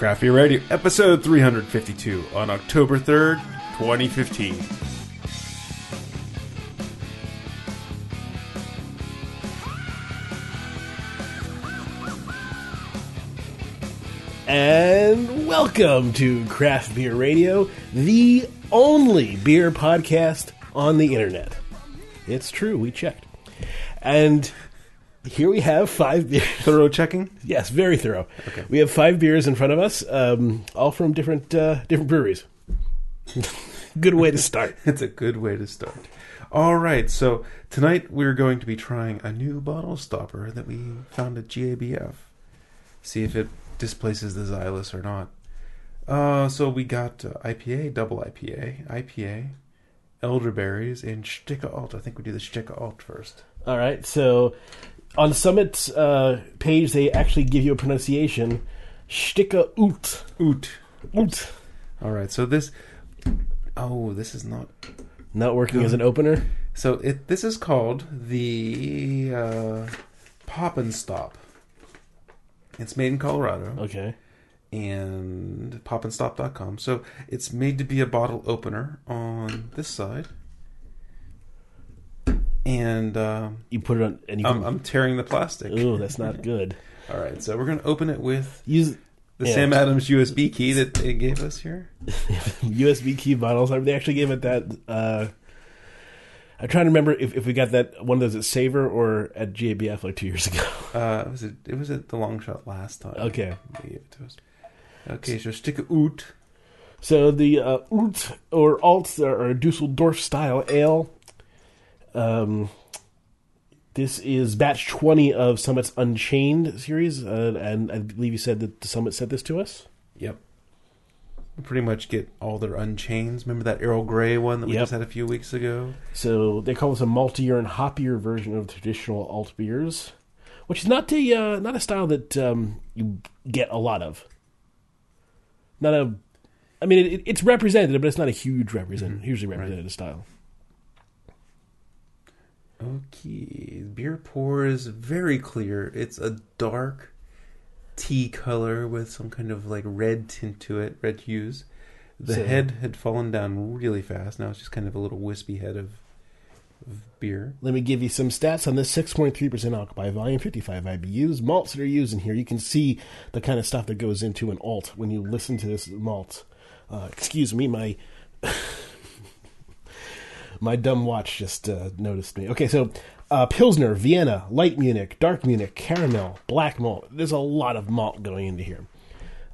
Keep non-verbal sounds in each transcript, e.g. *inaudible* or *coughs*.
Craft Beer Radio, episode 352 on October 3rd, 2015. And welcome to Craft Beer Radio, the only beer podcast on the internet. It's true, we checked. And here we have five beers. *laughs* Thorough checking? Yes, very thorough. We have five beers in front of us, um, all from different uh, different breweries. *laughs* Good way to start. *laughs* It's a good way to start. All right, so tonight we're going to be trying a new bottle stopper that we found at GABF. See if it displaces the Zyliss or not. Uh, so we got uh, IPA, double IPA, IPA, elderberries, and Sticke Alt. I think we do the Sticke Alt first. All right, so on Summit's uh, page, they actually give you a pronunciation: Sticka Oot. Oot. Oot. All right, so this. Oh, this is not. Not working as an opener. So it this is called the uh, Pop and Stop. It's made in Colorado Okay. and popandstop.com. So it's made to be a bottle opener on this side. And um, You put it on, and you. I'm, I'm tearing the plastic. Ooh, that's not *laughs* good. All right, so we're going to open it with Use the Yeah. Sam Adams USB key that they gave us here. *laughs* USB key bottles. They actually gave it that. Uh, I'm trying to remember if, if we got that one of those at SAVOR or at GABF like two years ago. Uh, it was it, it was at the long shot last time. Okay. They gave it to us. Okay, so stick a oot. So the uh, Ut or Alt or Dusseldorf style ale. Um, this is batch 20 of Summit's Unchained series, uh, and I believe you said that the Summit sent this to us. Yep. We pretty much get all their unchains. Remember that Earl Grey one that we Yep. just had a few weeks ago? So they call this a maltier and hoppier version of traditional alt beers, which is not a uh, not a style that um, you get a lot of. Not a, I mean, it, it's representative, but it's not a huge represent, hugely representative style. Okay, beer pour is very clear. It's a dark tea color with some kind of like red tint to it, red hues. The So- head had fallen down really fast. Now it's just kind of a little wispy head of, of beer. Let me give you some stats on this 6.3% alcohol by volume, 55 IBUs. Malts that are used in here, you can see the kind of stuff that goes into an alt when you listen to this malt. Uh, excuse me, my *laughs* my dumb watch just uh, noticed me. Okay, so uh, Pilsner, Vienna, Light Munich, Dark Munich, Caramel, Black Malt. There's a lot of malt going into here.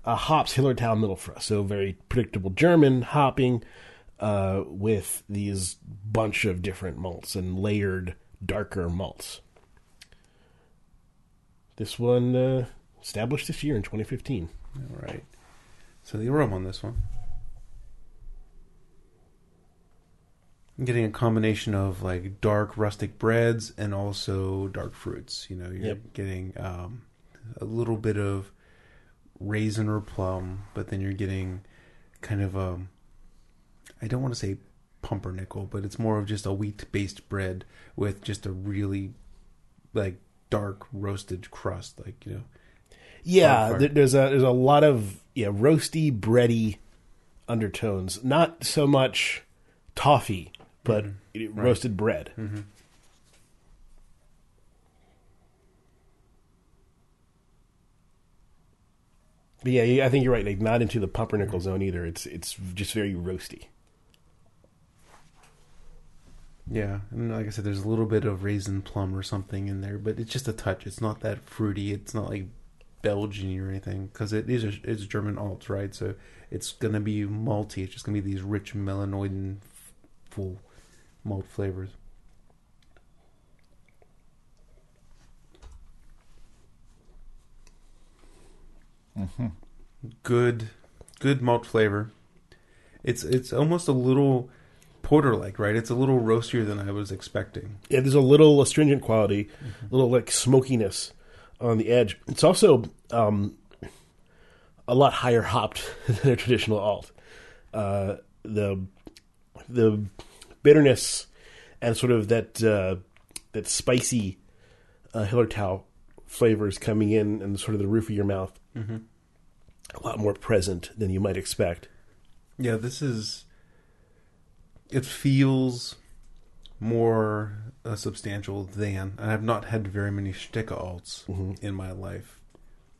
Uh, hops, Hallertau, Mittelfrüh. So very predictable German hopping uh, with these bunch of different malts and layered darker malts. This one uh, established this year in 2015. All right. So the aroma on this one. I'm getting a combination of like dark rustic breads and also dark fruits. You know, you're Yep. getting um, a little bit of raisin or plum, but then you're getting kind of a I don't want to say pumpernickel, but it's more of just a wheat based bread with just a really like dark roasted crust, like you know. Yeah, there, there's a there's a lot of yeah roasty, bready undertones. Not so much toffee, but mm-hmm. it- roasted bread. Mm-hmm. But yeah, yeah, I think you're right. Like not into the pumpernickel zone either. It's it's just very roasty. Yeah, and like I said, there's a little bit of raisin plum or something in there, but it's just a touch. It's not that fruity. It's not like Belgian or anything because it is a, it's German alt, right? So it's gonna be malty. It's just gonna be these rich melanoidin, full malt flavors. Good, good malt flavor. It's it's almost a little porter like, right? It's a little roastier than I was expecting. Yeah, there's a little astringent quality, a little like smokiness on the edge. It's also um, a lot higher hopped *laughs* than a traditional alt. Uh, the the bitterness and sort of that uh, that spicy uh, Hallertau flavors coming in and sort of the roof of your mouth. a lot more present than you might expect. Yeah, this is. It feels more uh, substantial than. And I've not had very many Sticke alts in my life.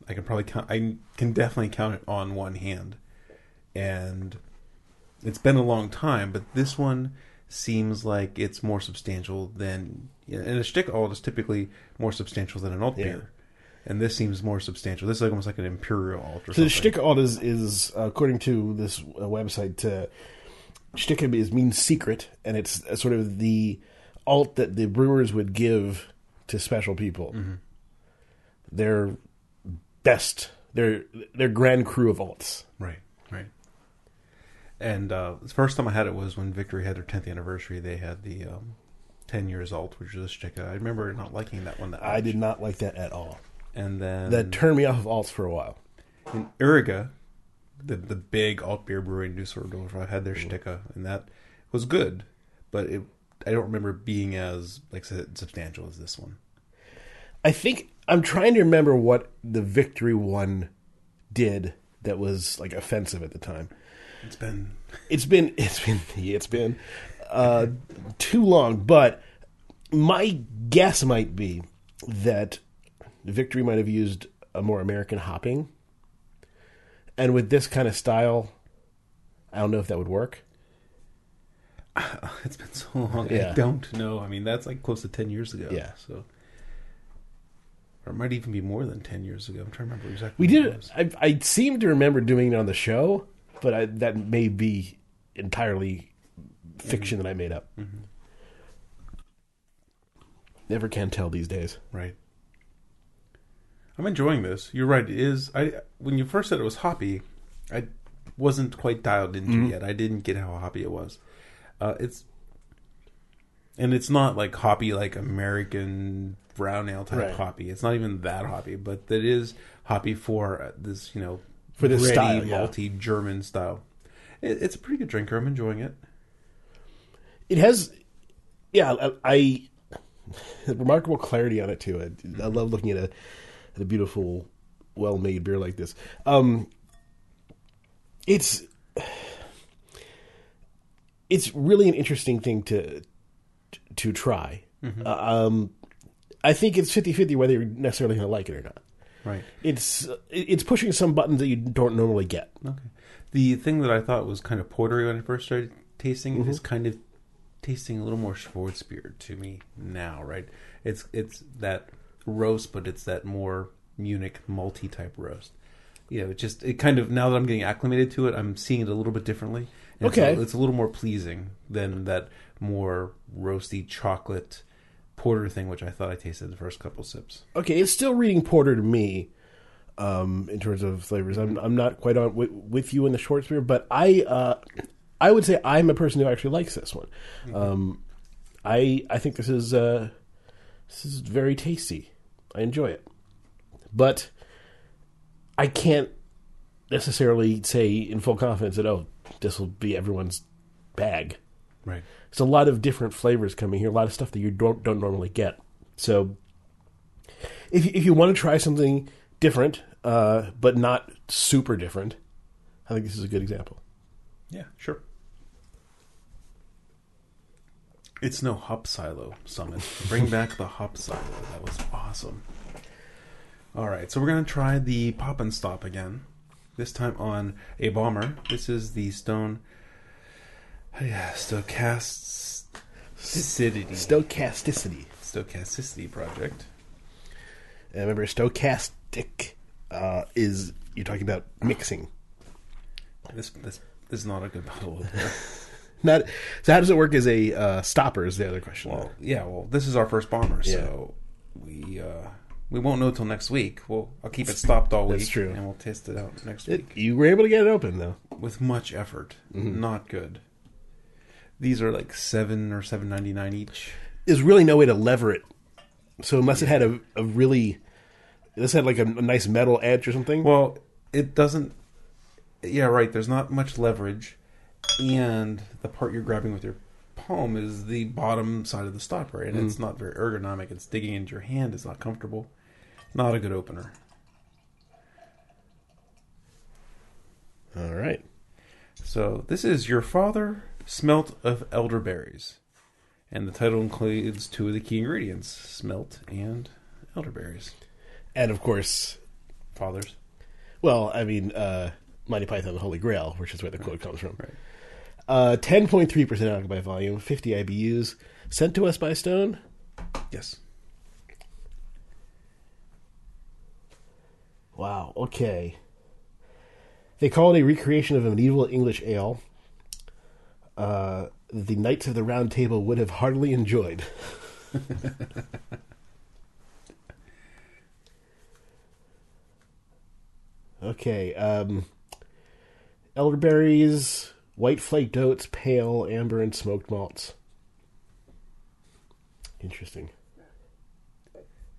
I can probably count. I can definitely count it on one hand, and it's been a long time. But this one seems like it's more substantial than. And a Sticke alt is typically more substantial than an alt Yeah. beer. And this seems more substantial. This is like almost like an imperial alt or So the something. shtick alt is, is according to this uh, website, uh, shtick is means secret, and it's uh, sort of the alt that the brewers would give to special people. Their best, their their grand cru of alts. And uh, the first time I had it was when Victory had their 10th anniversary. They had the um, 10 years alt, which was a stick. I remember not liking that one that much. I did not like that at all. And then That turned me off of alts for a while. in Uerige, the the big alt beer brewery in Dusseldorf, I had their Sticke, and that was good, but it I don't remember being as like substantial as this one. I think I'm trying to remember what the victory one did that was like offensive at the time. It's been It's been *laughs* it's been it's been uh, too long, but my guess might be that Victory might have used a more American hopping, and with this kind of style, I don't know if that would work. *sighs* it's been so long. I don't know. I mean, that's like close to 10 years ago. Yeah. So. Or it might even be more than 10 years ago. I'm trying to remember exactly. We did it. I, I seem to remember doing it on the show, but I, that may be entirely fiction that I made up. Never can tell these days. Right. I'm enjoying this. You're right. It is. I when you first said it was hoppy, I wasn't quite dialed into Mm-hmm. yet. I didn't get how hoppy it was. Uh, it's and it's not like hoppy like American brown ale type Right. hoppy. It's not even that hoppy, but it is hoppy for this you know For this bready, style, yeah. malty German style. It, it's a pretty good drinker. I'm enjoying it. It has, yeah, I, I *laughs* remarkable clarity on it too. I, I love looking at a at a beautiful, well made beer like this. Um, it's it's really an interesting thing to to try. Uh, um, I think it's 50-50 whether you're necessarily going to like it or not. Right. It's it's pushing some buttons that you don't normally get. Okay. The thing that I thought was kind of portery when I first started tasting Mm-hmm. is kind of tasting a little more Schwarzbier to me now, right? It's it's that roast, but it's that more Munich multi type roast. You know, it just it kind of now that I'm getting acclimated to it, I'm seeing it a little bit differently. And it's a- Okay. it's a, little more pleasing than that more roasty chocolate porter thing, which I thought I tasted the first couple sips. Okay, it's still reading porter to me um, in terms of flavors. I'm I'm not quite on with, with you in the Schwarzbier, but I uh, I would say I'm a person who actually likes this one. Um, I I think this is uh, this is very tasty. I enjoy it, but I can't necessarily say in full confidence that oh this will be everyone's bag. Right. There's a lot of different flavors coming here, a lot of stuff that you don't don't normally get. So, if you, if you want to try something different, uh, but not super different, I think this is a good example. Yeah, sure. It's no hop silo summit. Bring *laughs* back the hop silo. That was awesome. All right, so we're gonna try the pop and stop again. This time on a bomber. This is the Stone. Yeah, Stochasticity. Stochasticity. Stochasticity project. And remember, stochastic uh, is you're talking about mixing. This this, this is not a good bottle. *laughs* Not so. How does it work as a uh, stopper? Is the other question. Well, yeah. Well, this is our first bomber, so we uh, we won't know till next week. Well, I'll keep it stopped all week. That's true. and we'll test it out next It- week you were able to get it open though. with much effort. Mm-hmm. Not good. These are like seven or seven ninety nine each. There's really no way to lever it. So unless it had a, a really, this had like a, a nice metal edge or something. Well, it doesn't. Yeah, right. There's not much leverage, and the part you're grabbing with your palm is the bottom side of the stopper, and Mm. it's not very ergonomic. It's digging into your hand. It's not comfortable. Not a good opener. All right. So this is Your Father Smelt of Elderberries. And the title includes two of the key ingredients, smelt and elderberries. And of course, Fathers. well, I mean, uh, Monty Python the Holy Grail, which is where the quote comes from. Right. Uh, 10.3% alcohol by volume, 50 IBUs, sent to us by Stone. Yes. Wow, okay. They call it a recreation of a medieval English ale. Uh, the Knights of the Round Table would have heartily enjoyed. *laughs* okay, um, elderberries, white flaked oats, pale, amber, and smoked malts. Interesting.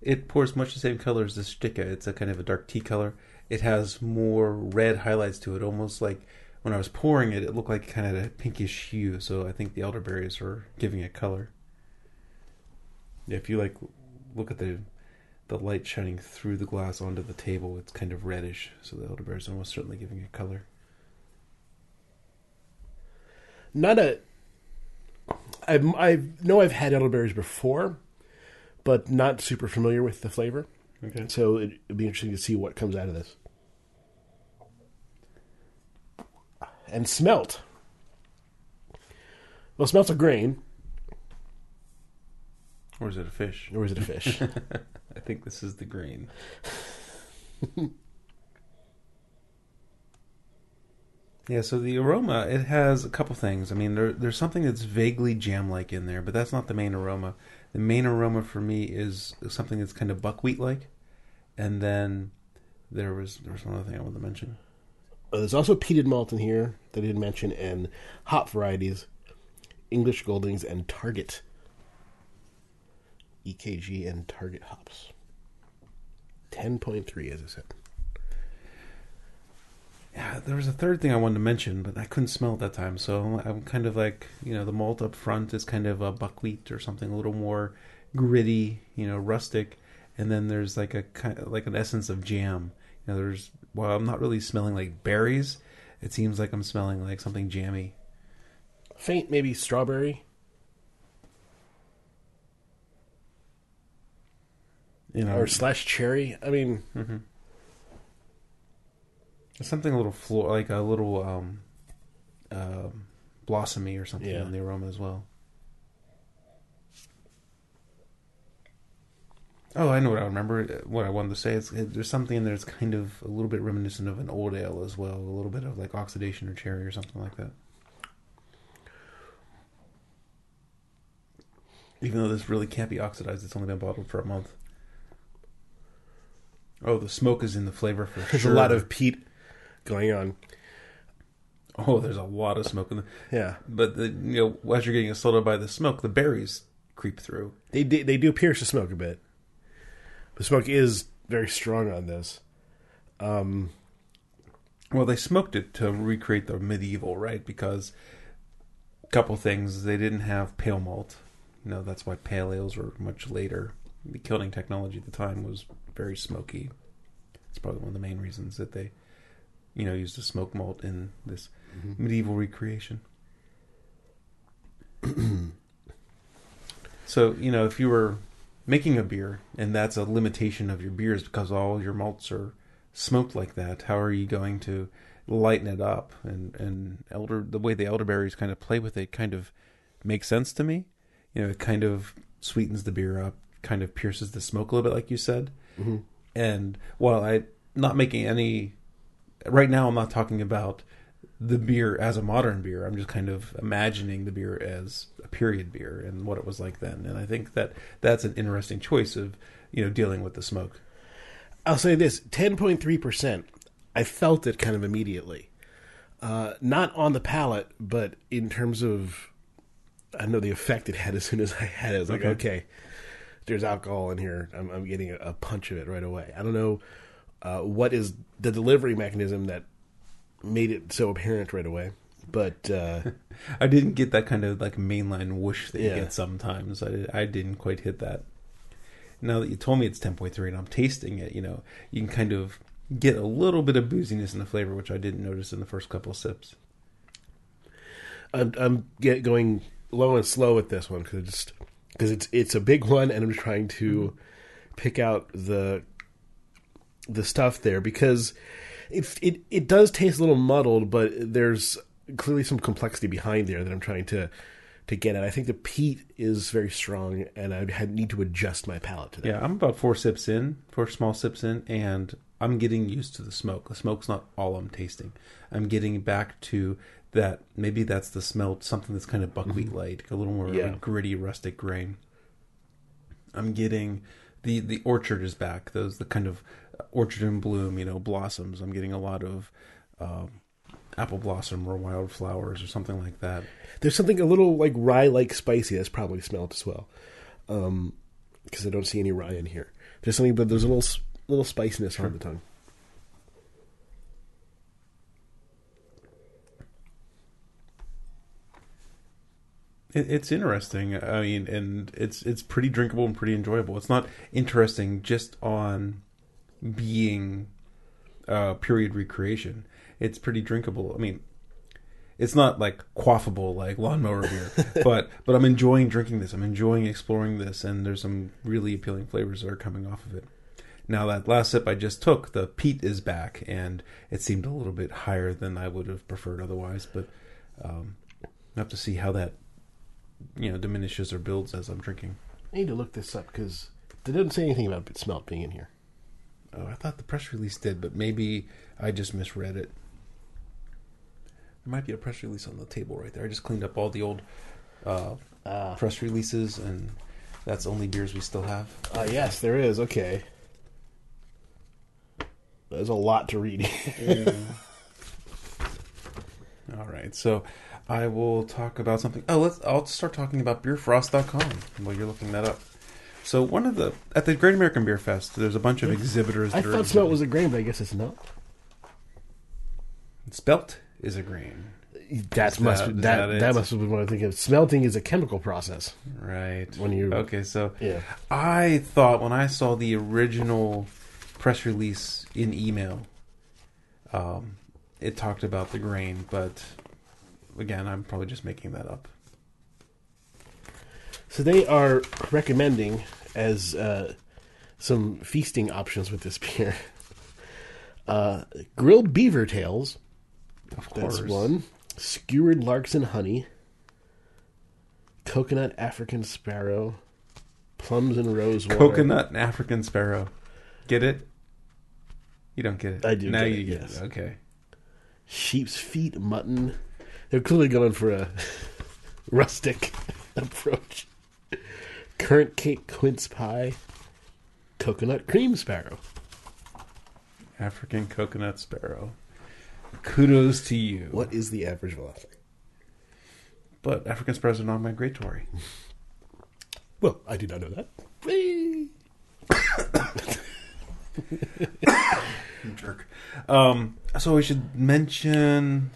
It pours much the same color as the Sticke. It's a kind of a dark tea color. It has more red highlights to it, almost like when I was pouring it, it looked like kind of a pinkish hue. So I think the elderberries are giving it color. If you like look at the the light shining through the glass onto the table, it's kind of reddish. So the elderberries are almost certainly giving it color. not a I I know I've had elderberries before, but not super familiar with the flavor. Okay. So it, it'd be interesting to see what comes out of this. And smelt. Well, smelt's a grain, Or is it a fish? or is it a fish? *laughs* I think this is the grain. *laughs* yeah, so the aroma, it has a couple things. I mean, there, there's something that's vaguely jam like in there, but that's not the main aroma. The main aroma for me is something that's kind of buckwheat like. And then there was there was one other thing I wanted to mention. Uh, There's also peated malt in here that I didn't mention, and hop varieties, English Goldings and Target, EKG and Target hops. Ten point three, as I said. Yeah, there was a third thing I wanted to mention, but I couldn't smell it that time. So I'm kind of like, you know, the malt up front is kind of a buckwheat or something a little more gritty, you know, rustic, and then there's like a kind of like an essence of jam. You know, there's well, I'm not really smelling like berries. It seems like I'm smelling like something jammy. Faint, maybe strawberry. You know, or slash cherry. I mean, hmm something a little floor, like a little um, um, blossomy or something Yeah. in the aroma as well. Oh, I know what I remember. What I wanted to say is uh, there's something in there that's kind of a little bit reminiscent of an old ale as well. A little bit of like oxidation or cherry or something like that. Even though this really can't be oxidized, it's only been bottled for a month. Oh, the smoke is in the flavor for there's sure. a lot of peat going on. Oh, there's a lot of smoke in the. Yeah, But the, you know, as you're getting assaulted by the smoke, the berries creep through. they do, they do pierce the smoke a bit. The smoke is very strong on this. Um, Well, they smoked it to recreate the medieval, right? Because a couple things, they didn't have pale malt. You know, that's why pale ales were much later. The kilning technology at the time was very smoky. It's probably one of the main reasons that they, you know, used the smoke malt in this medieval recreation. *clears throat* so, you know, if you were making a beer and that's a limitation of your beers because all your malts are smoked like that, how are you going to lighten it up? And and elder the way the elderberries kind of play with it kind of makes sense to me. You know, it kind of sweetens the beer up, kind of pierces the smoke a little bit, like you said. mhm. And while I not making any right now, I'm not talking about the beer as a modern beer. I'm just kind of imagining the beer as a period beer and what it was like then. And I think that that's an interesting choice of you know dealing with the smoke. I'll say this: ten point three percent. I felt it kind of immediately, uh, not on the palate, but in terms of, I know the effect it had as soon as I had it. I was like, Okay. okay, there's alcohol in here. I'm, I'm getting a, a punch of it right away. I don't know uh, what is the delivery mechanism that made it so apparent right away, but uh, *laughs* I didn't get that kind of like mainline whoosh that Yeah. you get sometimes. I I didn't quite hit that. Now that you told me it's 10.3 and I'm tasting it, you know, you can kind of get a little bit of booziness in the flavor, which I didn't notice in the first couple of sips. I'm I'm get going low and slow with this one because just because it's it's a big one, and I'm trying to pick out the the stuff there because it it it does taste a little muddled, but there's clearly some complexity behind there that I'm trying to to get at. I think the peat is very strong, and I had, need to adjust my palate to that. Yeah, I'm about four sips in, four small sips in, and I'm getting used to the smoke. The smoke's not all I'm tasting. I'm getting back to that. Maybe that's the smell, something that's kind of buckwheat mm-hmm. like, a little more Yeah. gritty, rustic grain. I'm getting the the orchard is back. Those the kind of orchard in bloom, you know, blossoms. I'm getting a lot of um, apple blossom or wildflowers or something like that. There's something a little like rye like spicy that's probably smelled as well, because I don't see any rye in here. There's something, but there's a little little spiciness on the tongue. It's interesting. I mean, and it's it's pretty drinkable and pretty enjoyable. It's not interesting just on being uh, period recreation. It's pretty drinkable. I mean, it's not like quaffable like lawnmower beer, *laughs* but but I'm enjoying drinking this. I'm enjoying exploring this, and there's some really appealing flavors that are coming off of it. Now that last sip I just took, the peat is back, and it seemed a little bit higher than I would have preferred otherwise. But um, I have to see how that you know diminishes or builds as I'm drinking. I need to look this up because they didn't say anything about smelt being in here. Oh, I thought the press release did, but maybe I just misread it. There might be a press release on the table right there. I just cleaned up all the old uh, Ah, press releases, and that's only beers we still have. uh, yes, there is. Okay, there's a lot to read. All right, so I will talk about something. Oh, let's. I'll start talking about beerfrost.com while you're looking that up. So one of the at the Great American Beer Fest, there's a bunch of exhibitors. I that are thought smelt was a grain, but I guess it's not. spelt is a grain, That Is must that- be, that that that, must have been what I think of. Smelting is a chemical process. right? When you- okay, so Yeah. I thought when I saw the original press release in email, um, it talked about the grain, but again, I'm probably just making that up. So they are recommending as uh, some feasting options with this *laughs* beer. Uh, grilled beaver tails. Of That's course. one. Skewered larks and honey. Coconut African sparrow. Plums and rose water. Coconut and African sparrow. Get it? You don't get it. I do Now you it, get yes. it. Okay. Sheep's feet mutton. They're clearly going for a *laughs* rustic *laughs* approach. Currant cake quince pie. Coconut cream sparrow. African coconut sparrow. Kudos to you. What is the average velocity? But African sparrows are non migratory. Well, I did not know that. Whee! *laughs* Jerk. Um, so we should mention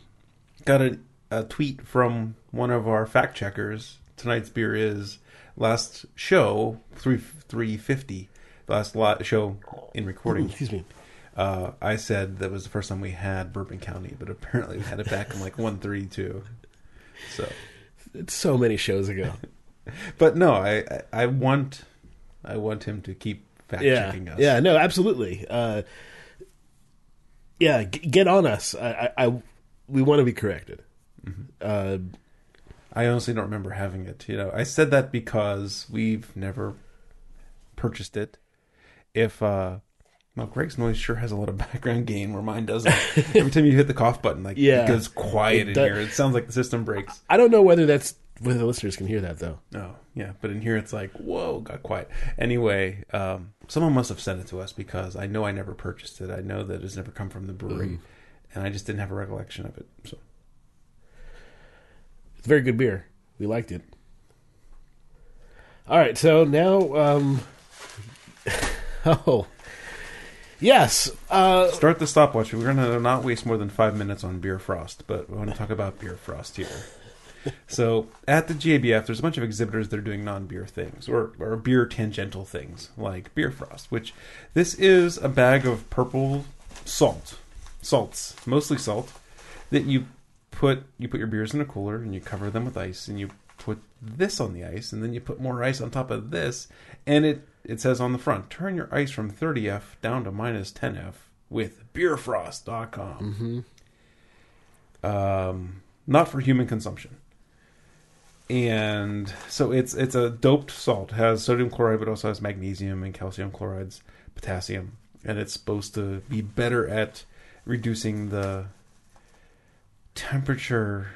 got a, a tweet from one of our fact checkers. Tonight's beer is last show three three fifty. Last lot show in recording. Excuse me. Uh, I said that was the first time we had Bourbon County, but apparently we had it back in like one thirty two. So, It's so many shows ago. *laughs* but no, I, I I want I want him to keep fact yeah, checking us. yeah, no, absolutely. Uh, yeah, g- get on us. I, I, I we want to be corrected. Uh, I honestly don't remember having it. You know, I said that because we've never purchased it. If uh well, Greg's noise sure has a lot of *laughs* background gain where mine doesn't. *laughs* Every time you hit the cough button, like Yeah. it goes quiet It in does- here. It sounds like the system breaks. I don't know whether that's whether the listeners can hear that though. Oh, yeah, but in here it's like, whoa, got quiet. Anyway, um, someone must have sent it to us because I know I never purchased it. I know that it's never come from the brewery, and I just didn't have a recollection of it. So It's very good beer. We liked it. All right, so now, um, *laughs* oh, yes, uh, start the stopwatch. We're gonna not waste more than five minutes on beer frost, but we want to talk about beer frost here. So at the GABF, there's a bunch of exhibitors that are doing non-beer things or, or beer tangential things like beer frost, which this is a bag of purple salt, salts, mostly salt, that you put you put your beers in a cooler and you cover them with ice and you put this on the ice and then you put more ice on top of this and it it says on the front turn your ice from 30f down to minus 10f with beerfrost.com um not for human consumption. And so it's it's a doped salt. It has sodium chloride but also has magnesium and calcium chlorides potassium and it's supposed to be better at reducing the temperature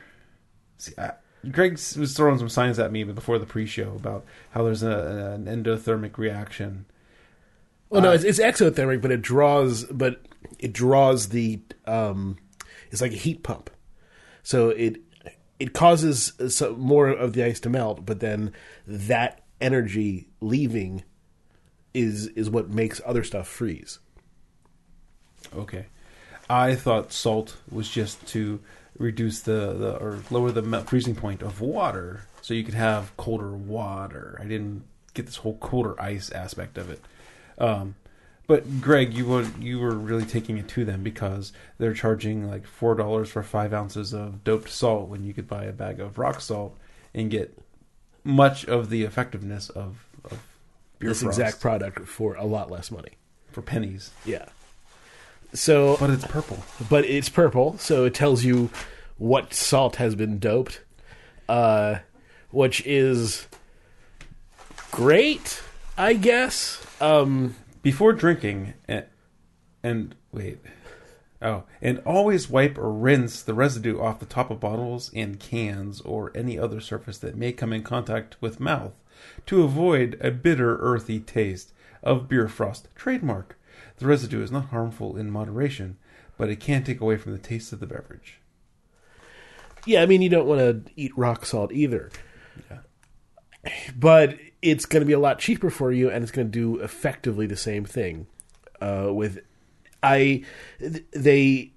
See, I, Greg was throwing some signs at me before the pre-show about how there's a, an endothermic reaction. Well, no, Uh, it's, it's exothermic, but it draws, but it draws the. Um, it's like a heat pump, so it it causes some, more of the ice to melt, but then that energy leaving is is what makes other stuff freeze. Okay, I thought salt was just to reduce the, the or lower the melt freezing point of water, so you could have colder water. I didn't get this whole colder ice aspect of it. Um, but Greg, you were you were really taking it to them because they're charging like four dollars for five ounces of doped salt when you could buy a bag of rock salt and get much of the effectiveness of, of this frost exact product for a lot less money. for pennies. Yeah. So, But it's purple. but it's purple, so it tells you what salt has been doped, uh, which is great, I guess. Um, Before drinking, and, and wait, oh, and always wipe or rinse the residue off the top of bottles and cans or any other surface that may come in contact with mouth to avoid a bitter, earthy taste of beer frost trademark. The residue is not harmful in moderation, but it can take away from the taste of the beverage. yeah, I mean, you don't want to eat rock salt either, Yeah. but it's going to be a lot cheaper for you, and it's going to do effectively the same thing. Uh, with I, they,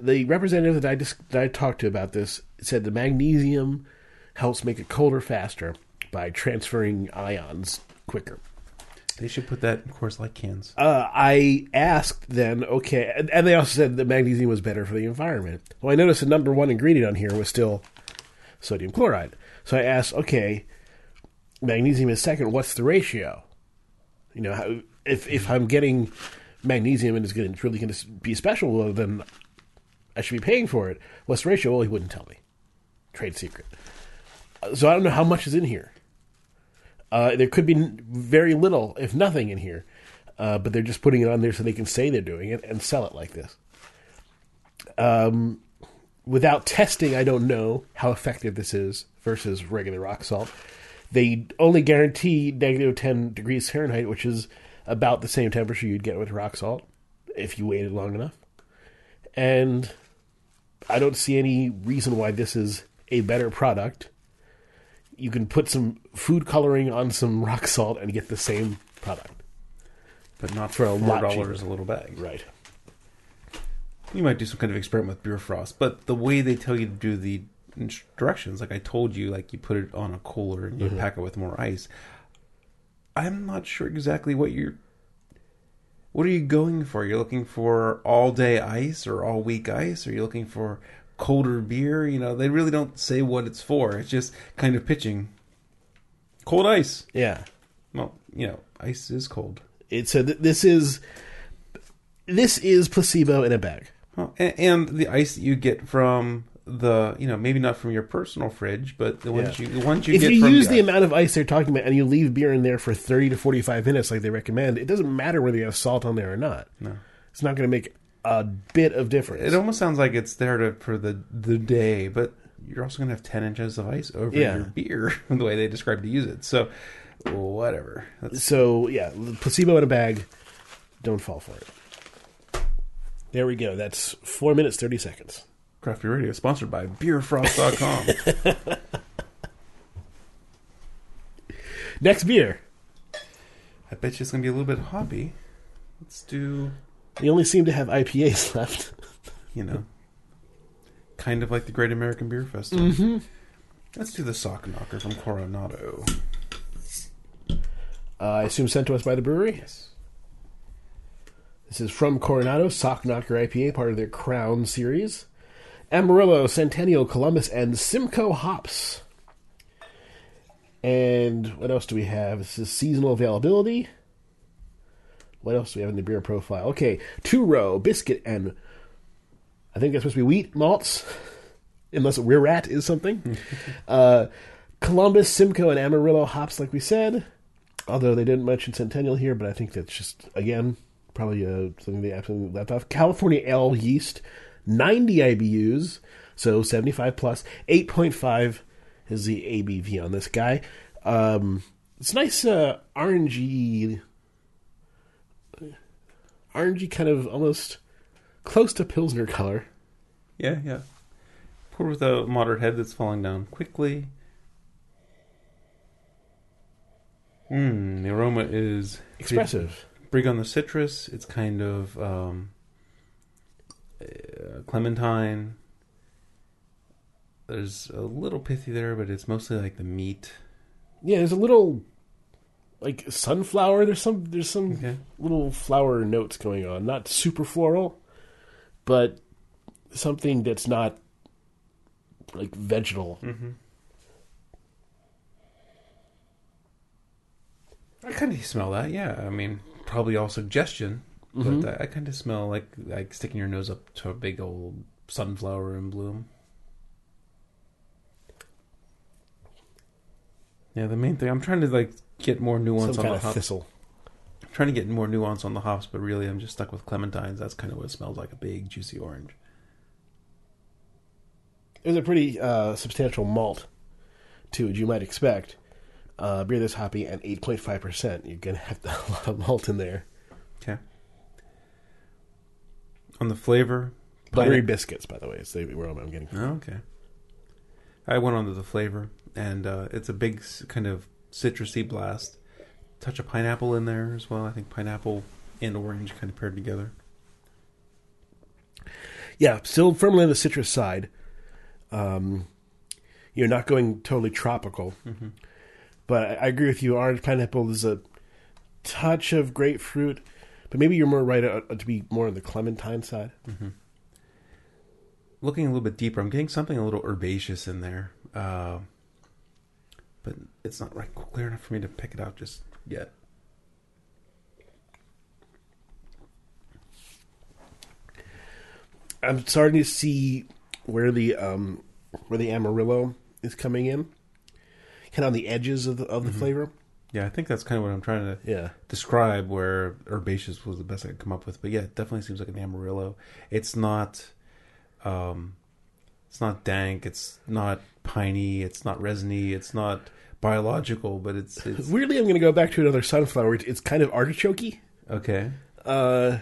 the representative that I just that I talked to about this said the magnesium helps make it colder faster by transferring ions quicker. They should put that, of course, like cans. uh, I asked then, okay, and, and they also said that magnesium was better for the environment. Well, I noticed the number one ingredient on here was still sodium chloride. So I asked, okay, magnesium is second. What's the ratio? You know, how, if if I'm getting magnesium and it's going to really going to be special, then I should be paying for it. What's the ratio? Well, he wouldn't tell me. Trade secret. Uh, So I don't know how much is in here. Uh, there could be very little, if nothing, in here, uh, but they're just putting it on there so they can say they're doing it and sell it like this. Um, without testing, I don't know how effective this is versus regular rock salt. They only guarantee negative 10 degrees Fahrenheit, which is about the same temperature you'd get with rock salt if you waited long enough. And I don't see any reason why this is a better product. You can put some food coloring on some *laughs* rock salt and get the same product. But not For a four dollars a little bag. Right. You might do some kind of experiment with beer frost, but the way they tell you to do the instructions, like I told you, like you put it on a cooler and you mm-hmm. pack it with more ice. I'm not sure exactly what you're. What are you going for? You're looking for all day ice or all week ice? Are you looking for colder beer? You know, they really don't say what it's for. It's just kind of pitching cold ice. Yeah. Well, you know, ice is cold. It's a, th- this is this is placebo in a bag. Well, and, and the ice that you get from the, you know, maybe not from your personal fridge, but the ones Yeah. you, the ones you if get you use the ice- amount of ice they're talking about and you leave beer in there for 30 to 45 minutes like they recommend, it doesn't matter whether you have salt on there or not. No. It's not going to make a bit of difference. It almost sounds like it's there to for the the day, but you're also going to have 10 inches of ice over Yeah. your beer, *laughs* the way they describe to use it. So, whatever. That's, so, yeah, placebo in a bag. Don't fall for it. There we go. That's 4 minutes 30 seconds. Craft Beer Radio, sponsored by beerfrost.com. *laughs* Next beer. I bet you it's going to be a little bit hoppy. Let's do, They only seem to have IPAs *laughs* left. you know, kind of like the Great American Beer Festival. Let's do the Sock Knocker from Coronado. Uh, I assume sent to us by the brewery. Yes. This is from Coronado, Sock Knocker IPA, part of their Crown series. Amarillo, Centennial, Columbus, and Simcoe hops. And what else do we have? This is seasonal availability. What else do we have in the beer profile? Okay, two row, biscuit, and I think that's supposed to be wheat malts, unless rear rat is something. *laughs* uh, Columbus, Simcoe, and Amarillo hops, like we said. Although they didn't mention Centennial here, but I think that's just again probably uh, something they absolutely left off. California Ale yeast, 90 IBUs, so 75 plus. 8.5 is the ABV on this guy. Um, it's nice uh, orangey, orangey kind of almost close to Pilsner color. Yeah, yeah. Pour with a moderate head that's falling down quickly. Mmm, the aroma is Expressive. big on the citrus. It's kind of um, uh, clementine. There's a little pithy there, but it's mostly like the meat. Yeah, there's a little like sunflower. There's some there's some Okay. little flower notes going on. Not super floral, but something that's not like vegetal. Mm-hmm. I kind of smell that. Yeah, I mean, probably all suggestion, but I, I kind of smell like like sticking your nose up to a big old sunflower in bloom. Yeah, the main thing I'm trying to like get more nuance Some on kind the of hops. thistle. I'm trying to get more nuance on the hops, but really I'm just stuck with clementines. That's kind of what it smells like—a big juicy orange. There's a pretty uh, substantial malt to it, you might expect. Uh, beer this hoppy and 8.5%. You're going to have *laughs* a lot of malt in there. Okay. On the flavor, Buttery Pine- biscuits, by the way, is the aroma I'm getting. Oh, okay. I went on to the flavor, and uh, it's a big s- kind of citrusy blast. Touch of pineapple in there as well. I think pineapple and orange kind of paired together. Yeah, still firmly on the citrus side. Um, you're not going totally tropical, Mm-hmm. but I, I agree with you. Orange pineapple is a touch of grapefruit, but maybe you're more right uh, to be more on the clementine side. Mm-hmm. Looking a little bit deeper, I'm getting something a little herbaceous in there, uh, but it's not right clear enough for me to pick it out just yet. I'm starting to see where the um, where the Amarillo is coming in, kind of on the edges of the of the Mhm. flavor. Yeah, I think that's kind of what I'm trying to Yeah, describe where herbaceous was the best I could come up with. But yeah, it definitely seems like an Amarillo. It's not um it's not dank, it's not piney, it's not resiny, it's not biological, but it's it's weirdly, I'm going to go back to another sunflower. It's, it's kind of artichokey. okay. Uh,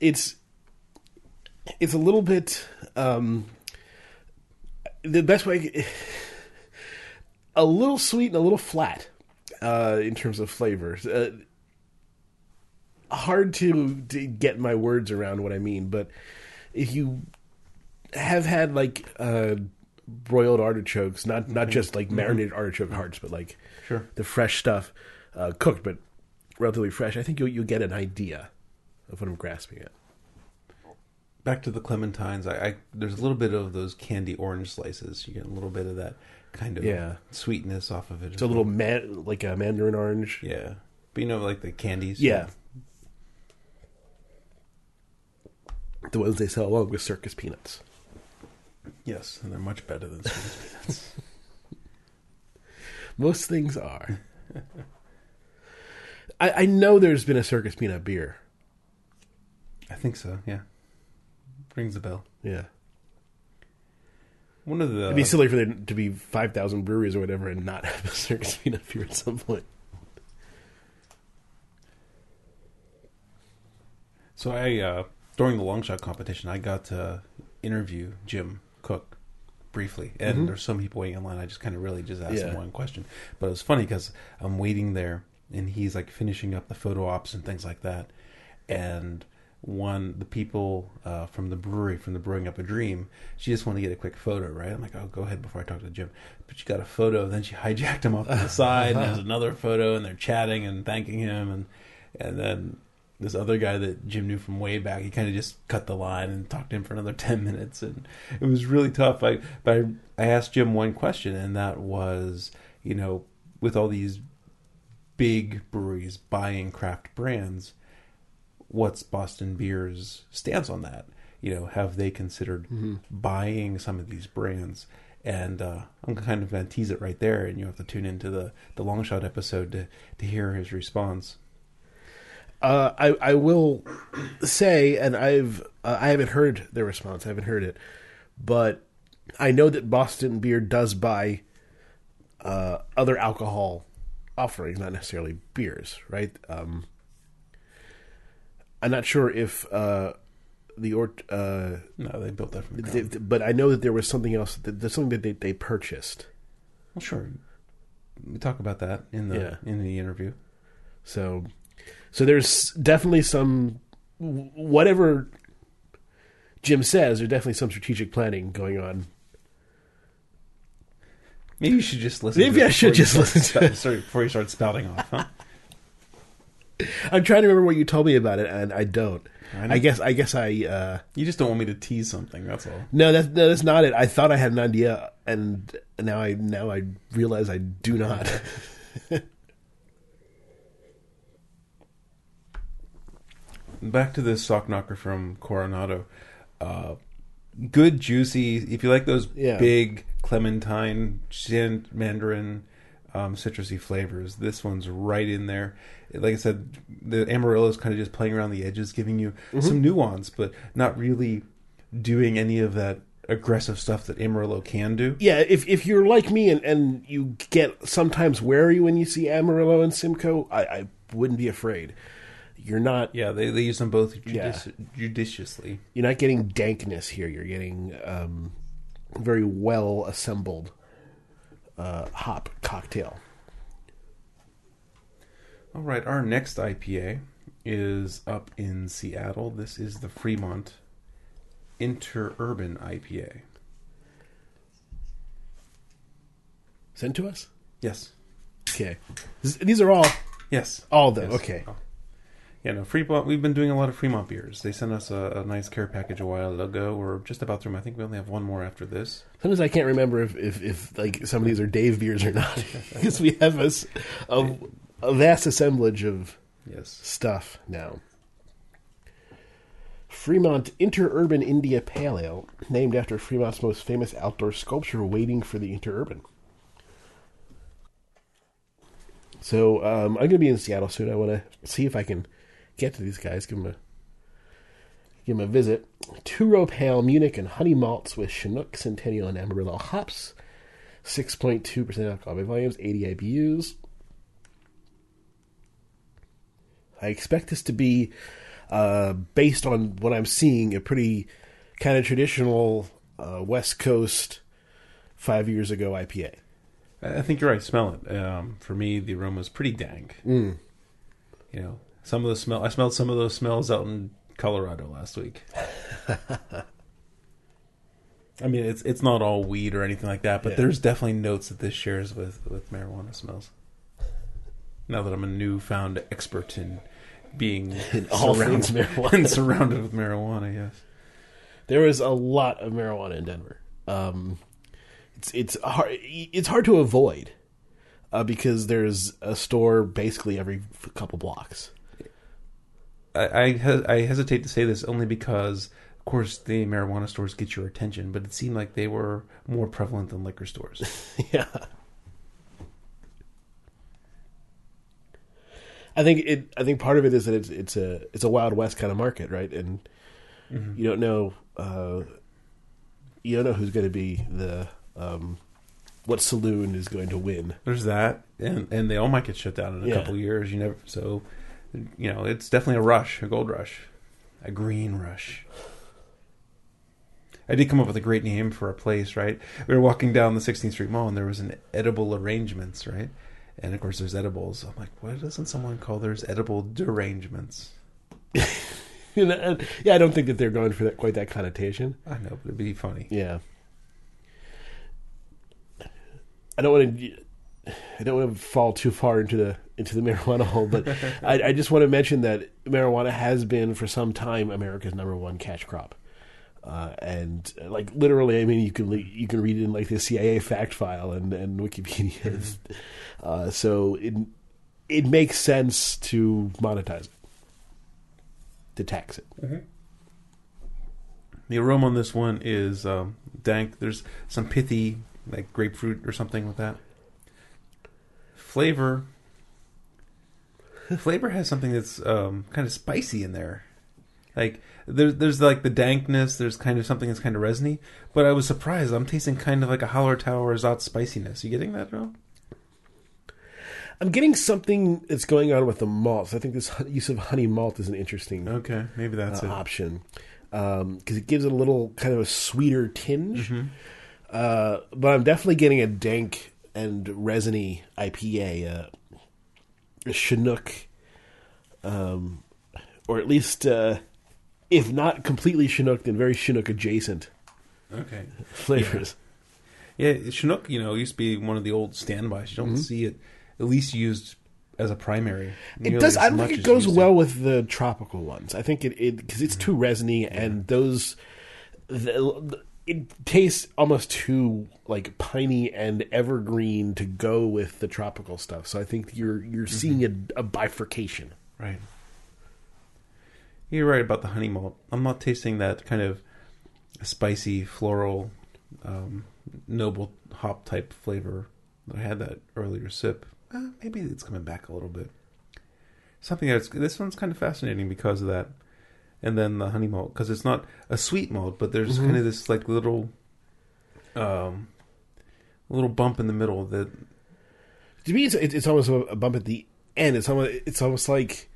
it's it's a little bit um, the best way *sighs* a little sweet and a little flat uh, in terms of flavors. Uh, hard to, to get my words around what I mean, but if you have had like uh, broiled artichokes, not not just like marinated artichoke hearts, but like Sure. the fresh stuff, uh, cooked but relatively fresh, I think you'll you'll get an idea of what I'm grasping at. Back to the clementines, I, I there's a little bit of those candy orange slices. You get a little bit of that kind of Yeah. sweetness off of it. It's a little man like a mandarin orange. Yeah. But you know like the candies. Yeah. The ones they sell along with circus peanuts. Yes, and they're much better than sweet *laughs* peanuts. Most things are. I, I know there's been a circus peanut beer. I think so, yeah. Rings a bell. Yeah. One of the It'd be silly for there to be 5,000 breweries or whatever and not have a circus peanut beer at some point. So I, uh, during the long shot competition, I got to interview Jim Koch briefly, and Mhm. there's some people waiting in line. I just kind of really just asked him one question, but it was funny because I'm waiting there, and he's like finishing up the photo ops and things like that, and one the people uh, from the brewery from the brewing up a dream she just wanted to get a quick photo right? I'm like oh go ahead before i talk to jim but she got a photo then she *laughs* hijacked him off to the *laughs* side and has another photo and they're chatting and thanking him and and then this other guy that Jim knew from way back. He kind of just cut the line and talked to him for another *laughs* ten minutes, and it was really tough. I but I, I asked Jim one question, and that was, you know, with all these big breweries buying craft brands, what's Boston Beer's stance on that? You know, have they considered buying some of these brands? And uh, I'm kind of going to tease it right there, and you have to tune into the the long shot episode to to hear his response. Uh, I I will say, and I've uh, I haven't heard their response. I haven't heard it, but I know that Boston Beer does buy uh, other alcohol offerings, not necessarily beers, right? Um, I'm not sure if uh, the or uh, No, they built that from the th- ground. th- but I know that there was something else. That, there's something that they, they purchased. Well, sure. We talk about that in the Yeah. in the interview. So, so there's definitely some whatever Jim says. There's definitely some strategic planning going on. Maybe you should just listen. Maybe to it I should just listen to sp- sorry, before you start spouting off. Huh? *laughs* I'm trying to remember what you told me about it, and I don't. I. I guess I guess I uh, You just don't want me to tease something. That's all. no that's no that's not it. I thought I had an idea, and now I now I realize I do not. *laughs* Back to this sock knocker from Coronado. Uh, good, juicy. If you like those Yeah. big clementine, mandarin, um, citrusy flavors, this one's right in there. Like I said, the Amarillo is kind of just playing around the edges, giving you some nuance, but not really doing any of that aggressive stuff that Amarillo can do. yeah, if if you're like me and, and you get sometimes wary when you see Amarillo and Simcoe, I, I wouldn't be afraid. You're not Yeah, they, they use them both Yeah. judiciously. you're not getting dankness here. You're getting um, very well assembled uh, hop cocktail. All right, our next IPA is up in Seattle. This is the Fremont Interurban IPA. Sent to us. Yes. Okay, these are all Yes. all of them. Yes. Okay. Yeah, no, Fremont, we've been doing a lot of Fremont beers. They sent us a, a nice care package a while ago. We're just about through 'em. I think we only have one more after this. sometimes I can't remember if, if, if like some of these are Dave beers or not *laughs* because we have a a vast assemblage of Yes. stuff now. Fremont Interurban India Pale Ale, named after Fremont's most famous outdoor sculpture, Waiting for the Interurban. So um, I'm going to be in Seattle soon. I want to see if I can get to these guys, give them a give them a visit. Two row pale Munich and honey malts with Chinook, Centennial, and Amarillo hops. 6.2% alcohol by volumes, 80 IBUs. I expect this to be, uh, based on what I'm seeing, a pretty kind of traditional uh, West Coast five years ago IPA. I think you're right. Smell it. Um, for me, the aroma is pretty dank. Mm. You know, some of the smell. I smelled some of those smells out in Colorado last week. *laughs* I mean, it's it's not all weed or anything like that, but Yeah. there's definitely notes that this shares with with marijuana smells. Now that I'm a newfound expert in being *laughs* all surrounded- things marijuana. and *laughs* surrounded with marijuana, yes. There is a lot of marijuana in Denver. Um, it's it's hard it's hard to avoid uh, because there's a store basically every couple blocks. I I, I hesitate to say this only because, of course, the marijuana stores get your attention, but it seemed like they were more prevalent than liquor stores. *laughs* yeah. I think it. I think part of it is that it's it's a it's a wild west kind of market, right? And you don't know uh, you don't know who's going to be the um, what saloon is going to win. There's that, and and they all might get shut down in a Yeah. couple of years. You never, so you know, it's definitely a rush, a gold rush, a green rush. I did come up with a great name for a place, right? We were walking down the 16th Street Mall, and there was an edible arrangements, right? And of course, there's edibles. I'm like, why doesn't someone call theirs edible derangements? *laughs* You know, and- yeah, I don't think that they're going for that quite that connotation. I know, but it'd be funny. Yeah. I don't want to. I don't want to fall too far into the into the *laughs* marijuana hole, but I, I just want to mention that marijuana has been for some time America's number one cash crop. Uh, and uh, like literally, I mean, you can le- you can read it in like the CIA fact file and and Wikipedia. *laughs* uh, so it it makes sense to monetize it, to tax it. The aroma on this one is um, dank. There's some pithy, like grapefruit or something with that. Flavor. The flavor has something that's um, kind of spicy in there. Like there's there's like the dankness. There's kind of something that's kind of resiny. But I was surprised. I'm tasting kind of like a Hallertau Tower Zott spiciness. You getting that, Joe? I'm getting something that's going on with the malts. I think this use of honey malt is an interesting Okay, maybe that's uh, it. option because it gives it a little kind of a sweeter tinge. Mm-hmm. Uh, but I'm definitely getting a dank and resiny IPA, uh, Chinook, um, or at least uh, if not completely Chinook, then very Chinook adjacent Okay. flavors. Yeah, Chinook, you know, used to be one of the old standbys. You don't see it at least used as a primary. Mm-hmm. It does. I don't think it goes used to. well with the tropical ones. I think it because it's too resiny and those the, it tastes almost too like piney and evergreen to go with the tropical stuff. So I think you're you're Mm-hmm. seeing a, a bifurcation. Right. You're right about the honey malt. I'm not tasting that kind of spicy, floral, um, noble hop type flavor that I had that earlier sip. Uh, maybe it's coming back a little bit. Something that's this one's kind of fascinating because of that, and then the honey malt because it's not a sweet malt, but there's kind of this like little, um, little bump in the middle that To me, it's it's, almost a, bump at the end. It's almost it's almost like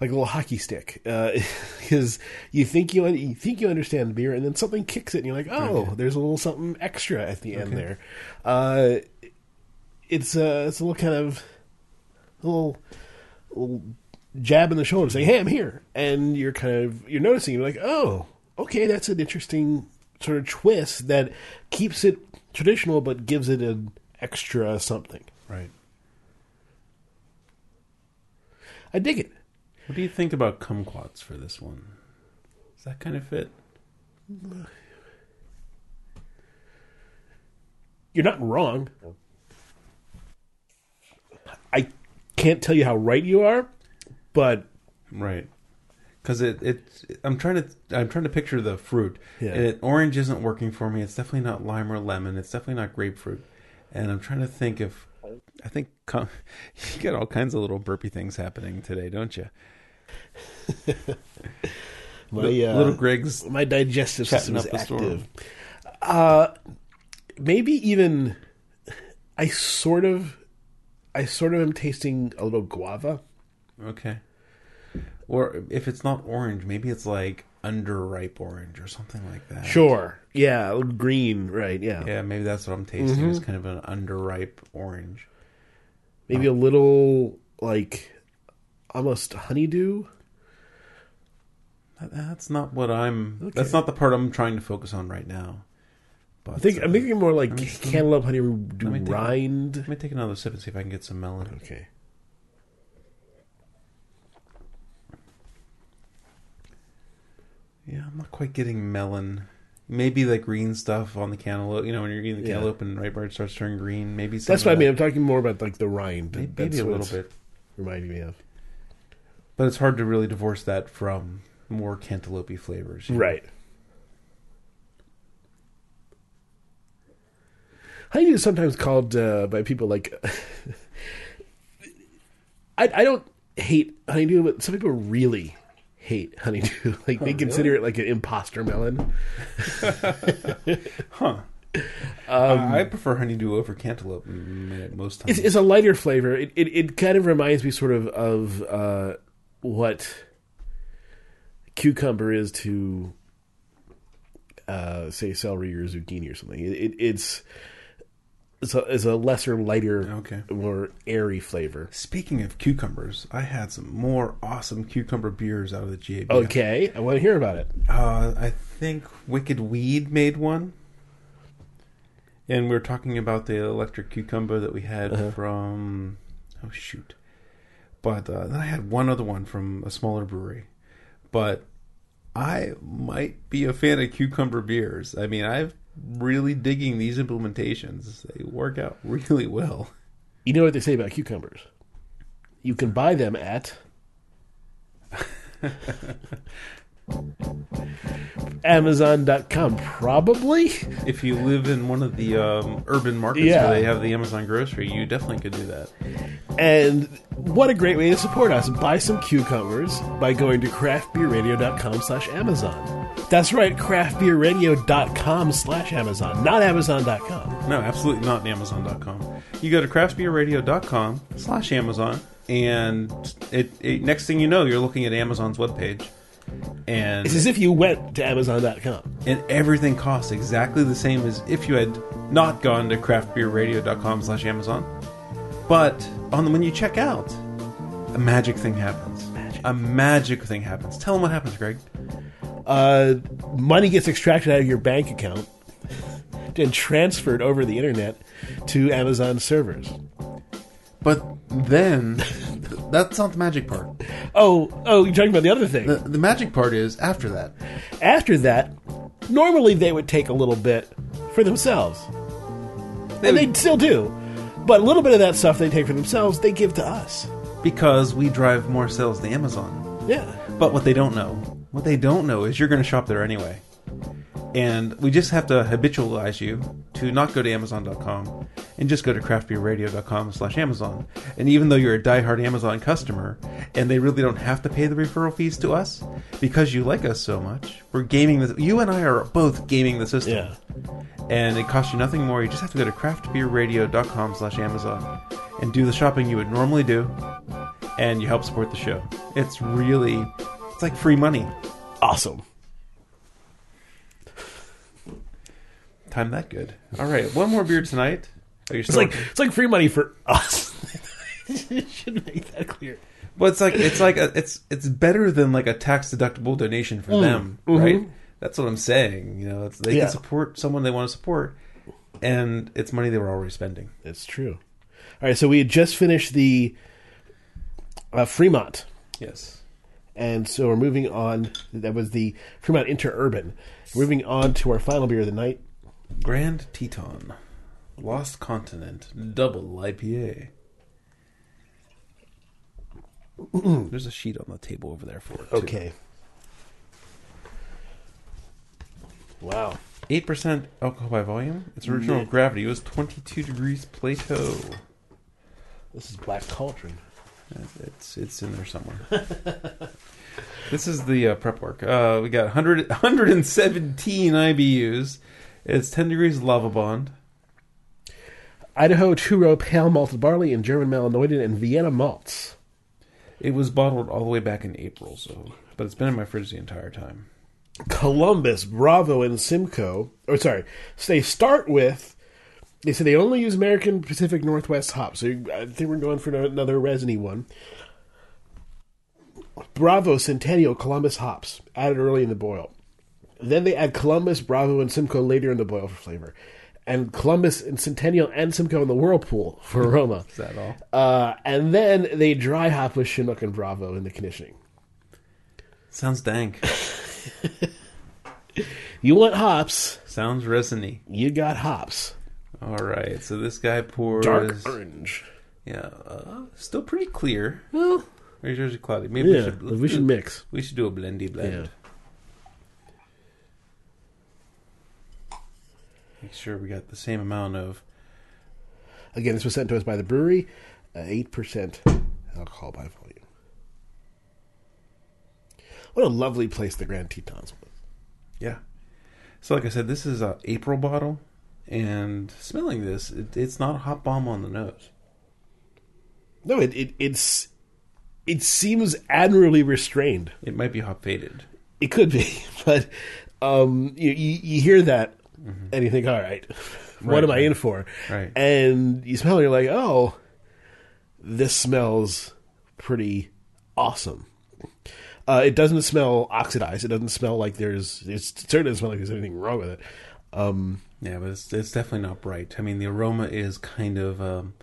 like a little hockey stick *laughs* because you think you you think you understand beer, and then something kicks it, and you're like, oh, there's a little something extra at the end Okay. there. Uh, it's a it's a little kind of a little, little jab in the shoulder, saying, "Hey, I'm here," and you're kind of you're noticing. You're like, oh, okay, that's an interesting sort of twist that keeps it traditional, but gives it an extra something. right. I dig it. What do you think about kumquats for this one? Does that kind of fit? You're not wrong. I can't tell you how right you are, but Right. Because it, it, I'm trying to, I'm trying to picture the fruit. Yeah. It, orange isn't working for me. It's definitely not lime or lemon. It's definitely not grapefruit. And I'm trying to think if, I think *laughs* you get all kinds of little burpy things happening today, don't you? *laughs* my uh, little Greg's my digestive system is active. Uh, maybe even I sort of, I sort of am tasting a little guava. Okay. Or if it's not orange, maybe it's like underripe orange or something like that. Sure, yeah, green, right? Yeah, Yeah, maybe that's what I'm tasting. Mm-hmm. Is kind of an underripe orange. maybe a little like almost honeydew. That's not what I'm. Okay. That's not the part I'm trying to focus on right now. But I think uh, I'm thinking more like cantaloupe honeydew rind. Let me take another sip and see if I can get some melon. Okay. Yeah, I'm not quite getting melon. Maybe like green stuff on the cantaloupe. You know, when you're eating the Yeah. cantaloupe and right where it starts turning green. Maybe some That's of what I that. mean. I'm talking more about like the rind. Maybe, That's a what little it's bit, reminding me of. but it's hard to really divorce that from more cantaloupe flavors. you know? Right. Honeydew is sometimes called uh, by people like. *laughs* I I don't hate honeydew, but some people really hate honeydew. *laughs* Like they Oh, consider it like an imposter melon. *laughs* Huh. I I prefer honeydew over cantaloupe most times. It's, it's a lighter flavor. It, it it kind of reminds me sort of of uh, what cucumber is to uh, say celery or zucchini or something. It, it, it's it's a, it's a lesser, lighter, Okay. more airy flavor. Speaking of cucumbers, I had some more awesome cucumber beers out of the GAB. Okay, I want to hear about it. Uh, I think Wicked Weed made one. And we were talking about the electric cucumber that we had Uh-huh. from. Oh, shoot. But uh, then I had one other one from a smaller brewery. But I might be a fan of cucumber beers. I mean, I'm really digging these implementations. They work out *laughs* really well. You know what they say about cucumbers? You can buy them at *laughs* Amazon.com, probably. If you live in one of the um, urban markets Yeah. where they have the Amazon grocery, you definitely could do that. And what a great way to support us. Buy some cucumbers by going to craftbeerradio.com slash Amazon. That's right, craftbeerradio.com slash Amazon, not Amazon.com. No, absolutely not Amazon.com. You go to craftbeerradio.com slash Amazon, and it, it next thing you know, you're looking at Amazon's webpage, and It's as if you went to Amazon.com. and everything costs exactly the same as if you had not gone to craftbeerradio.com slash Amazon. But on the, when you check out, a magic thing happens. Magic. A magic thing happens. Tell them what happens, Greg. Uh, money gets extracted out of your bank account and transferred over the internet to Amazon servers. But then, that's not the magic part. Oh, oh, you're talking about the other thing. The, the magic part is after that. After that, normally they would take a little bit for themselves. They and would- they still do. But a little bit of that stuff they take for themselves, they give to us. because we drive more sales to Amazon. Yeah. But what they don't know, what they don't know is you're going to shop there anyway. And we just have to habitualize you to not go to Amazon.com and just go to craftbeerradio.com slash Amazon. And even though you're a diehard Amazon customer and they really don't have to pay the referral fees to us because you like us so much, we're gaming the you and I are both gaming the system. Yeah. And it costs you nothing more. You just have to go to craftbeerradio.com slash Amazon and do the shopping you would normally do and you help support the show. It's really it's like free money. Awesome. Time that good. All right, one more beer tonight. Oh, you're It's still like it's like free money for us. *laughs* Should make that clear. well, it's like it's like a, it's it's better than like a tax deductible donation for them, right? That's what I'm saying. You know, it's, they Mm. Mm-hmm. Yeah. can support someone they want to support, and it's money they were already spending. It's true. All right, so we had just finished the uh, Fremont, Yes. and so we're moving on. That was the Fremont Interurban. Moving on to our final beer of the night. Grand Teton, Lost Continent, Double IPA. There's a sheet on the table over there for it. too. Okay. Wow. Eight percent alcohol by volume. Its original gravity was twenty-two degrees Plato. This is Black Cauldron. It's it's in there somewhere. *laughs* this is the uh, prep work. Uh, we got 100, 117 *laughs* IBUs. It's ten degrees Lovibond. Idaho two row pale malted barley and German melanoidin and Vienna malts. It was bottled all the way back in April, so but it's been in my fridge the entire time. Columbus, Bravo, and Simcoe. Or sorry, so they start with. They say they only use American Pacific Northwest hops. So I think we're going for another resiny one. Bravo, Centennial, Columbus hops added early in the boil. Then they add Columbus, Bravo, and Simcoe later in the boil for flavor, and Columbus and Centennial and Simcoe in the whirlpool for *laughs* aroma. Is that all? Uh, and then they dry hop with Chinook and Bravo in the conditioning. Sounds dank. *laughs* You want hops? Sounds resiny. You got hops. All right, so this guy pours. Dark orange. Yeah, uh, still pretty clear. Well, Or is it cloudy? Maybe yeah, we should we should mix. We should do a blendy blend. Make sure we got the same amount of. Again, this was sent to us by the brewery. Uh, Eight percent alcohol by volume. What a lovely place the Grand Tetons was. Yeah. So, like I said, this is a April bottle, and smelling this, it, it's not a hot bomb on the nose. No, it, it it's it seems admirably restrained. It might be hop faded. It could be, *laughs* but um, you, you you hear that and you think, all right, *laughs* what Right, am I in for? Right. And you smell, it, you're like, oh, this smells pretty awesome. Uh, it doesn't smell oxidized. It doesn't smell like there's. It certainly doesn't smell like there's anything wrong with it. Um, Yeah, but it's, it's definitely not bright. I mean, the aroma is kind of um,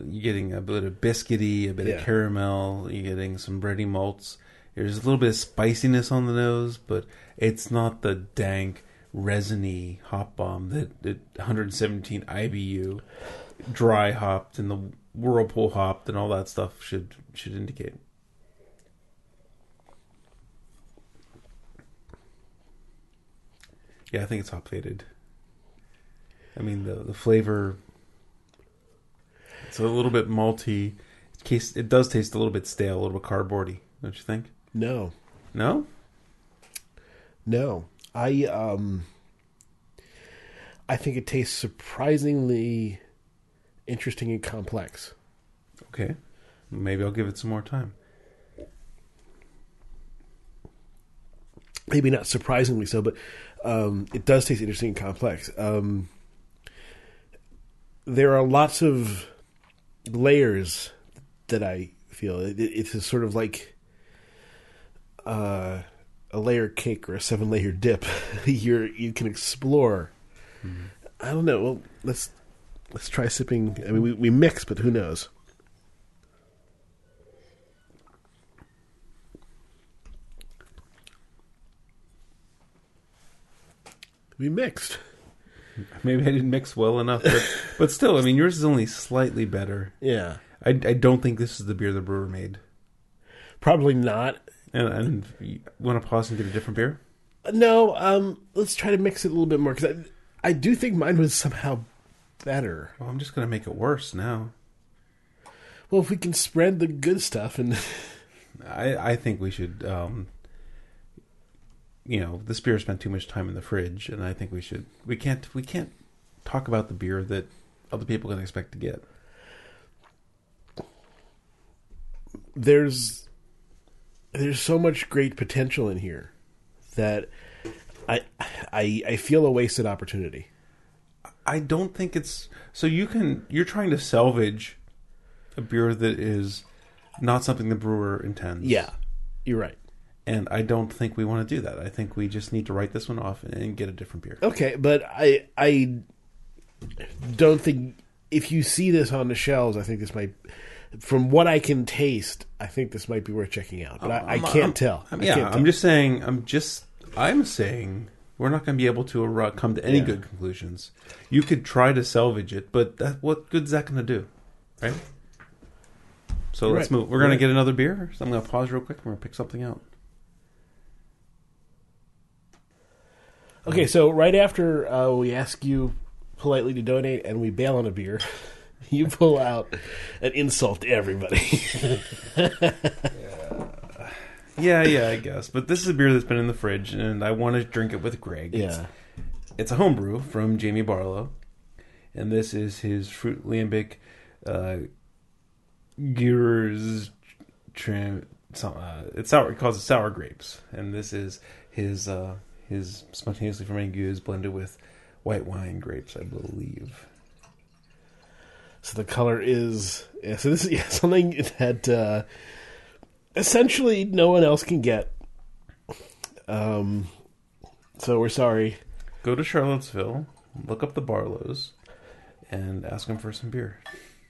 You're getting a bit of biscuity, a bit Yeah. of caramel. You're getting some bready malts. There's a little bit of spiciness on the nose, but it's not the dank, resiny hop bomb that, that 117 IBU, dry hopped, and the whirlpool hopped, and all that stuff should should indicate. Yeah, I think it's hop faded. I mean the the flavor. It's a little bit malty. It, case, it does taste a little bit stale, a little bit cardboardy. Don't you think? No, No. no. I um, I think it tastes surprisingly interesting and complex. Okay. Maybe I'll give it some more time. maybe not surprisingly so, but um, it does taste interesting and complex. Um, there are lots of layers that I feel. It, it's sort of like uh, a layer cake or a seven layer dip. *laughs* You're you can explore. Mm-hmm. I don't know. Well, let's let's try sipping. I mean, we we mix, but who knows? We mixed. *laughs* Maybe I didn't mix well enough, but *laughs* but still, I mean, yours is only slightly better. Yeah. I, I don't think this is the beer the brewer made. Probably not. And, and you want to pause and get a different beer? No, um, let's try to mix it a little bit more because I, I do think mine was somehow better. Well, I'm just going to make it worse now. Well, if we can spread the good stuff and *laughs* I I think we should. Um, you know, this beer spent too much time in the fridge, and I think we should. We can't. We can't talk about the beer that other people can expect to get. there's there's so much great potential in here that I I I feel a wasted opportunity. I don't think it's so. You can. You're trying to salvage a beer that is not something the brewer intends. Yeah, you're right. and I don't think we want to do that. I think we just need to write this one off and get a different beer. Okay, but I I don't think if you see this on the shelves, I think this might. From what I can taste, I think this might be worth checking out, but I, I can't I'm- tell. I'm- yeah, can't I'm just saying. I'm just. I'm saying we're not going to be able to ar- come to any Yeah. good conclusions. You could try to salvage it, but that what good's that going to do, right? So You're let's right. move. We're going to get another beer. So I'm going to pause real quick. and We're going to pick something out. Okay, so right after uh, we ask you politely to donate and we bail on a beer, *laughs* you pull out an insult to everybody. *laughs* Yeah, yeah, I guess. But this is a beer that's been in the fridge, and I want to drink it with Greg. It's- yeah. it's a homebrew from Jamie Barlow, and this is his fruit lambic uh, Gears trim. Some, uh, it's sour. He calls it sour grapes, and this is his uh, his spontaneously fermented gueuze blended with white wine grapes, I believe. So the color is yeah, so this is *laughs* yeah, something that uh, essentially no one else can get. Um, so we're sorry. Go to Charlottesville, look up the Barlows, and ask them for some beer.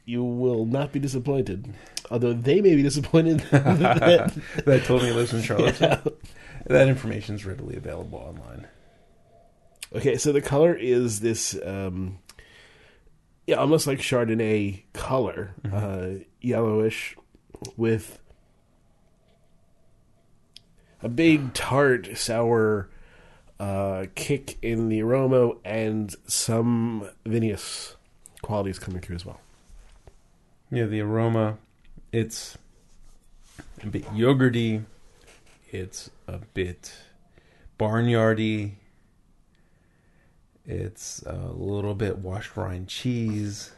You will not be disappointed. Although they may be disappointed *laughs* *laughs* that that told me lives in Charlottesville. That information is readily available online. Okay, so the color is this, um, yeah, almost like Chardonnay color, uh, yellowish, with a big tart sour uh, kick in the aroma and some vinous qualities coming through as well. Yeah, the aroma, it's a bit yogurty. It's a bit barnyardy. It's a little bit washed rind cheese.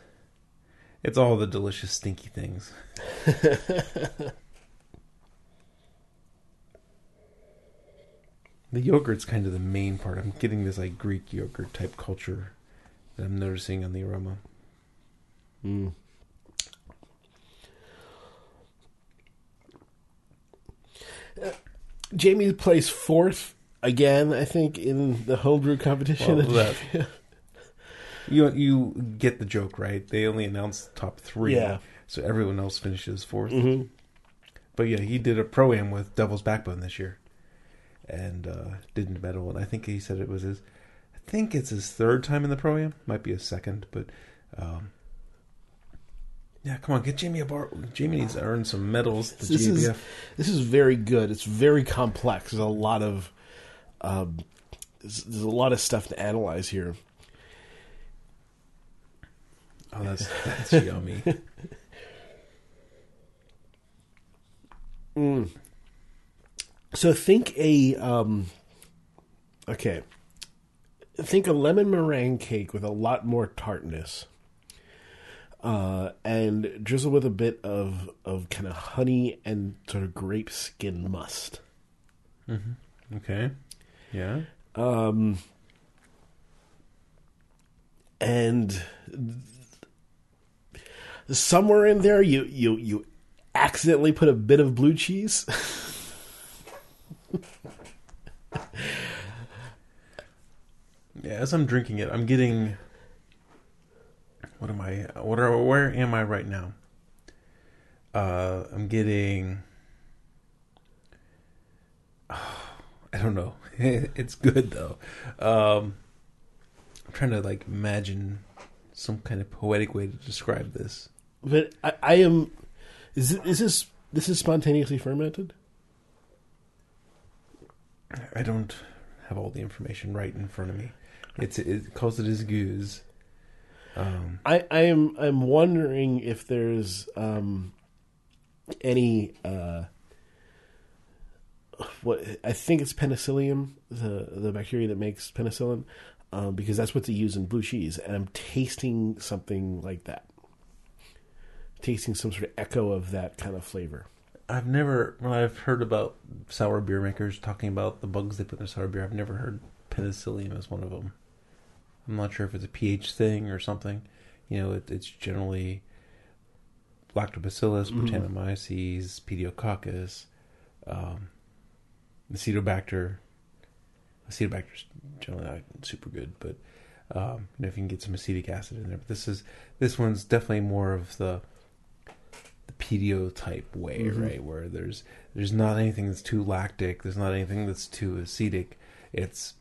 It's all the delicious stinky things. the yogurt's kind of the main part. I'm getting this like Greek yogurt type culture that I'm noticing on the aroma. Mm. Uh, Jamie placed fourth again, I think, in the homebrew competition. Well, *laughs* that- You you get the joke, right? They only announced the top three, Yeah. so everyone else finishes 4th hmm But yeah, he did a pro am with Devil's Backbone this year, and uh, didn't medal. And I think he said it was his. I think it's his third time in the pro am. Might be his second, but um, yeah, come on, get Jamie a bar. Jamie needs to earn some medals. This is- This is very good. It's very complex. There's a lot of um, there's, there's a lot of stuff to analyze here. Oh, that's that's yummy. *laughs* So think a um, okay. Think a lemon meringue cake with a lot more tartness, uh, and drizzle with a bit of of kind of honey and sort of grape skin must. Okay, yeah. Um, and somewhere in there, you you you accidentally put a bit of blue cheese. *laughs* Yeah, as I'm drinking it, I'm getting. What am I? What are? Where am I right now? Uh, I'm getting. *sighs* I don't know. *laughs* it's good though. Um, I'm trying to like imagine some kind of poetic way to describe this. but I, I am. Is it, is this this is spontaneously fermented? I don't have all the information right in front of me. It's it calls it as gueuze. Um, I, I am I'm wondering if there's um, any uh, what I think it's penicillium, the the bacteria that makes penicillin, um, because that's what they use in blue cheese, and I'm tasting something like that, tasting some sort of echo of that kind of flavor. I've never, when I've heard about sour beer makers talking about the bugs they put in their sour beer, I've never heard penicillium as one of them. I'm not sure if it's a pH thing or something. You know, it, it's generally Lactobacillus. Brettanomyces, Pediococcus, um, Acetobacter. Acetobacter's generally not super good, but um, you know, if you can get some acetic acid in there. But this is this one's definitely more of the the pedio type way, Mhm. right? Where there's there's not anything that's too lactic, there's not anything that's too acetic. It's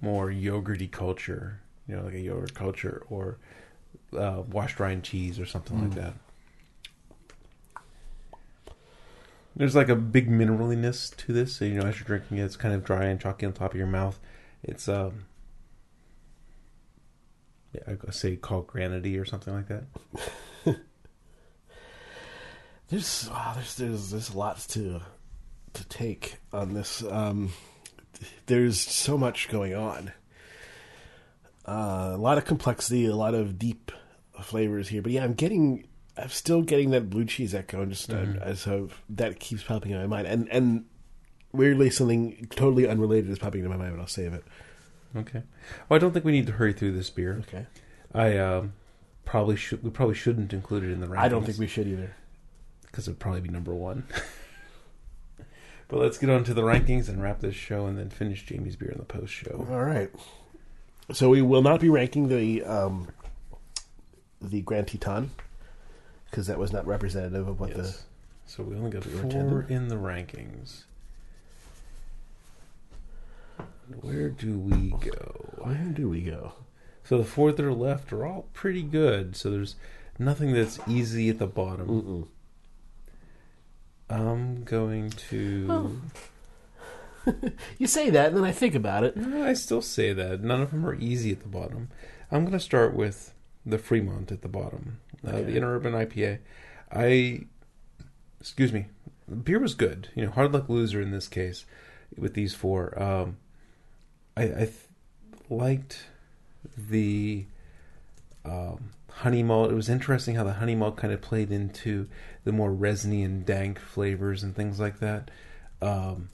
more yogurty culture, you know, like a yogurt culture or uh, washed rind cheese or something like Mm. that. There's like a big mineraliness to this, so you know as you're drinking it, it's kind of dry and chalky on top of your mouth. It's um, yeah, I say called granity or something like that. *laughs* There's wow, there's there's there's lots to to take on this. Um, there's so much going on. Uh, a lot of complexity, a lot of deep flavors here. But yeah, I'm getting, I'm still getting that blue cheese echo, and just Mhm. uh, so that keeps popping in my mind. And and weirdly, something totally unrelated is popping into my mind, but I'll save it. Okay. Well, I don't think we need to hurry through this beer. Okay. I um, probably should. We probably shouldn't include it in the rankings. I don't think we should either. because it'd probably be number one. *laughs* but let's get on to the rankings and wrap this show, and then finish Jamie's beer in the post show. All right. So we will not be ranking the um, the Grand Teton because that was not representative of what Yes. So we only got four intended. in the rankings. Where do we go? Where do we go? So the four that are left are all pretty good. So there's nothing that's easy at the bottom. Mm-mm. I'm going to. *laughs* You say that, and then I think about it. No, I still say that. None of them are easy at the bottom. I'm going to start with the Fremont at the bottom, uh, Okay. the Interurban IPA. I, excuse me, the beer was good. You know, hard luck loser in this case with these four. Um, I, I th- liked the um, honey malt. It was interesting how the honey malt kind of played into the more resiny and dank flavors and things like that. Um,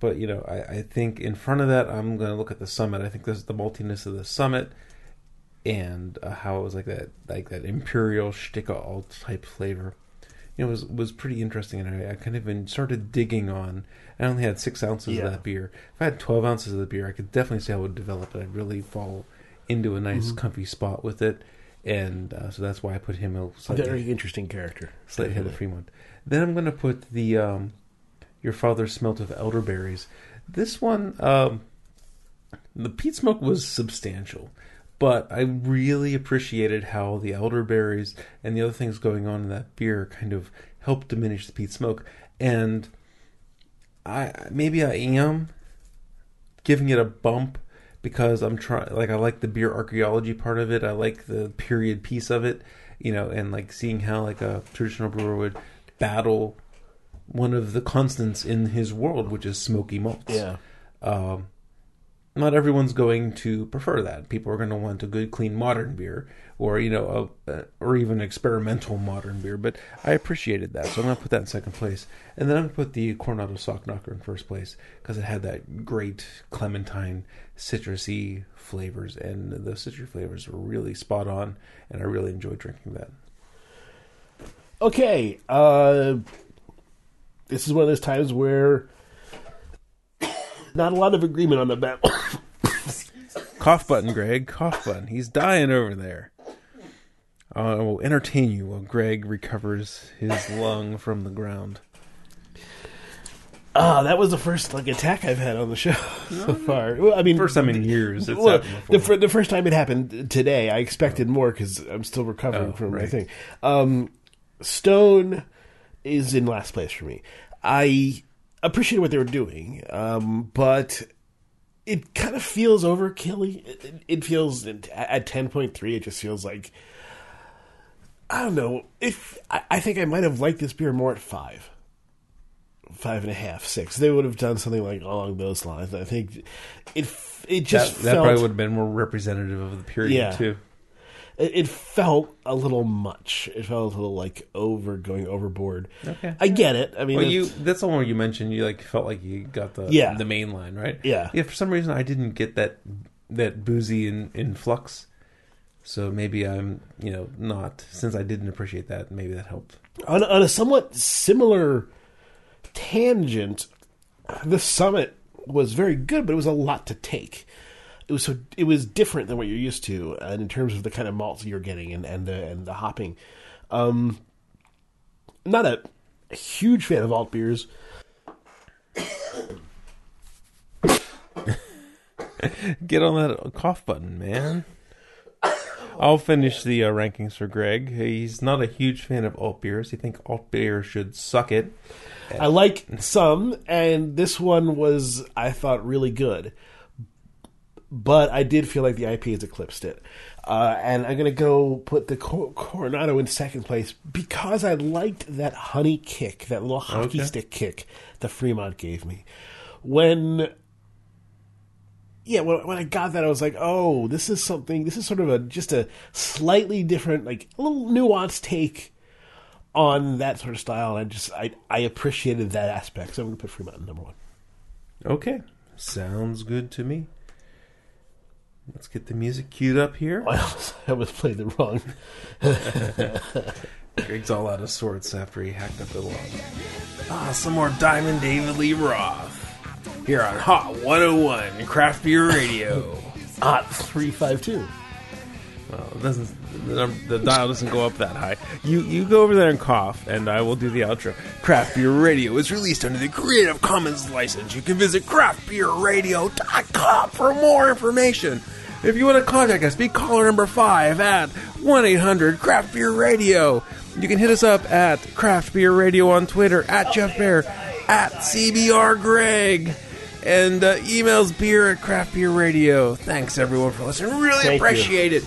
but you know, I, I think in front of that, I'm going to look at the summit. I think this is the maltiness of the summit, and uh, how it was like that, like that imperial Sticke Alt type flavor. you know was was pretty interesting, and I, I kind of been started digging on. I only had six ounces Yeah. of that beer. If I had twelve ounces of the beer, I could definitely see how it would develop, and I'd really fall into a nice, Mm-hmm. comfy spot with it. And uh, so that's why I put him a slightly, Very interesting character. slightly ahead of Fremont. Then I'm going to put the um, your father smelt of elderberries. This one, um, the peat smoke was substantial, but I really appreciated how the elderberries and the other things going on in that beer kind of helped diminish the peat smoke. And I maybe I am giving it a bump because I'm trying like I like the beer archaeology part of it. I like the period piece of it, you know, and like seeing how like a traditional brewer would battle one of the constants in his world, which is smoky malts. Yeah. Um, not everyone's going to prefer that. People are going to want a good, clean, modern beer, or you know, a, or even experimental modern beer. But I appreciated that, so I'm going to put that in second place, and then I'm going to put the Coronado Sock Knocker in first place because it had that great clementine, citrusy flavors, and the citrus flavors were really spot on, and I really enjoyed drinking that. Okay. Uh, this is one of those times where not a lot of agreement on the bat. *coughs* Cough button, Greg. Cough button. He's dying over there. I will entertain you while Greg recovers his lung from the ground. Ah, that was the first like attack I've had on the show *laughs* so far. Well, I mean, First time in years it's well, happened the, before. fir- the first time it happened today, I expected more because I'm still recovering Oh, from my right. thing. Um, Stone is in last place for me. I appreciate what they were doing, um, but it kind of feels overkilly. It, it- it feels at ten point three. It just feels like I don't know. If I, I think I might have liked this beer more at five five and a half, six. They would have done something like along those lines. I think it it just that, that felt probably would have been more representative of the period Yeah. too. It, it felt a little much. It felt a little like over going overboard. Okay. I get it. I mean, Well, you that's the one where you mentioned you like felt like you got the Yeah. the main line right. Yeah. Yeah. For some reason, I didn't get that that boozy in, influx. So maybe I'm you know not since I didn't appreciate that. Maybe that helped. on, on a somewhat similar tangent, the summit was very good, but it was a lot to take. It was so it was different than what you're used to, and in terms of the kind of malts you're getting and and the and the hopping. Um, not a huge fan of alt beers. *coughs* Get on that cough button, man. I'll finish the uh, rankings for Greg. He's not a huge fan of alt beers. He thinks alt beer should suck it. I like some, and this one was I thought really good, but I did feel like the IPAs eclipsed it. Uh, and I'm gonna go put the Cor- Coronado in second place because I liked that honey kick, that little hockey Okay. stick kick that Fremont gave me. When yeah, when, when I got that, I was like, "Oh, this is something. This is sort of a just a slightly different, like a little nuanced take on that sort of style." And I just I I appreciated that aspect, so I'm going to put Fremont in number one. Okay, sounds good to me. Let's get the music queued up here. I *laughs* almost, I almost played the wrong. *laughs* Greg's all out of sorts after he hacked up the log. Ah, some more Diamond David Lee Roth here on Hot 101 Craft Beer Radio. Hot three five two. Well, it doesn't the, num- the dial doesn't go up that high. You you go over there and cough, and I will do the outro. Craft Beer Radio is released under the Creative Commons license. You can visit craftbeerradio.com for more information. If you want to contact us, be caller number five at one eight hundred Craft Beer Radio. You can hit us up at Craft Beer Radio on Twitter at Jeff Bear at CBR Greg. And uh, emails beer at craft beer radio. Thanks everyone for listening. Really Thank you. appreciate it.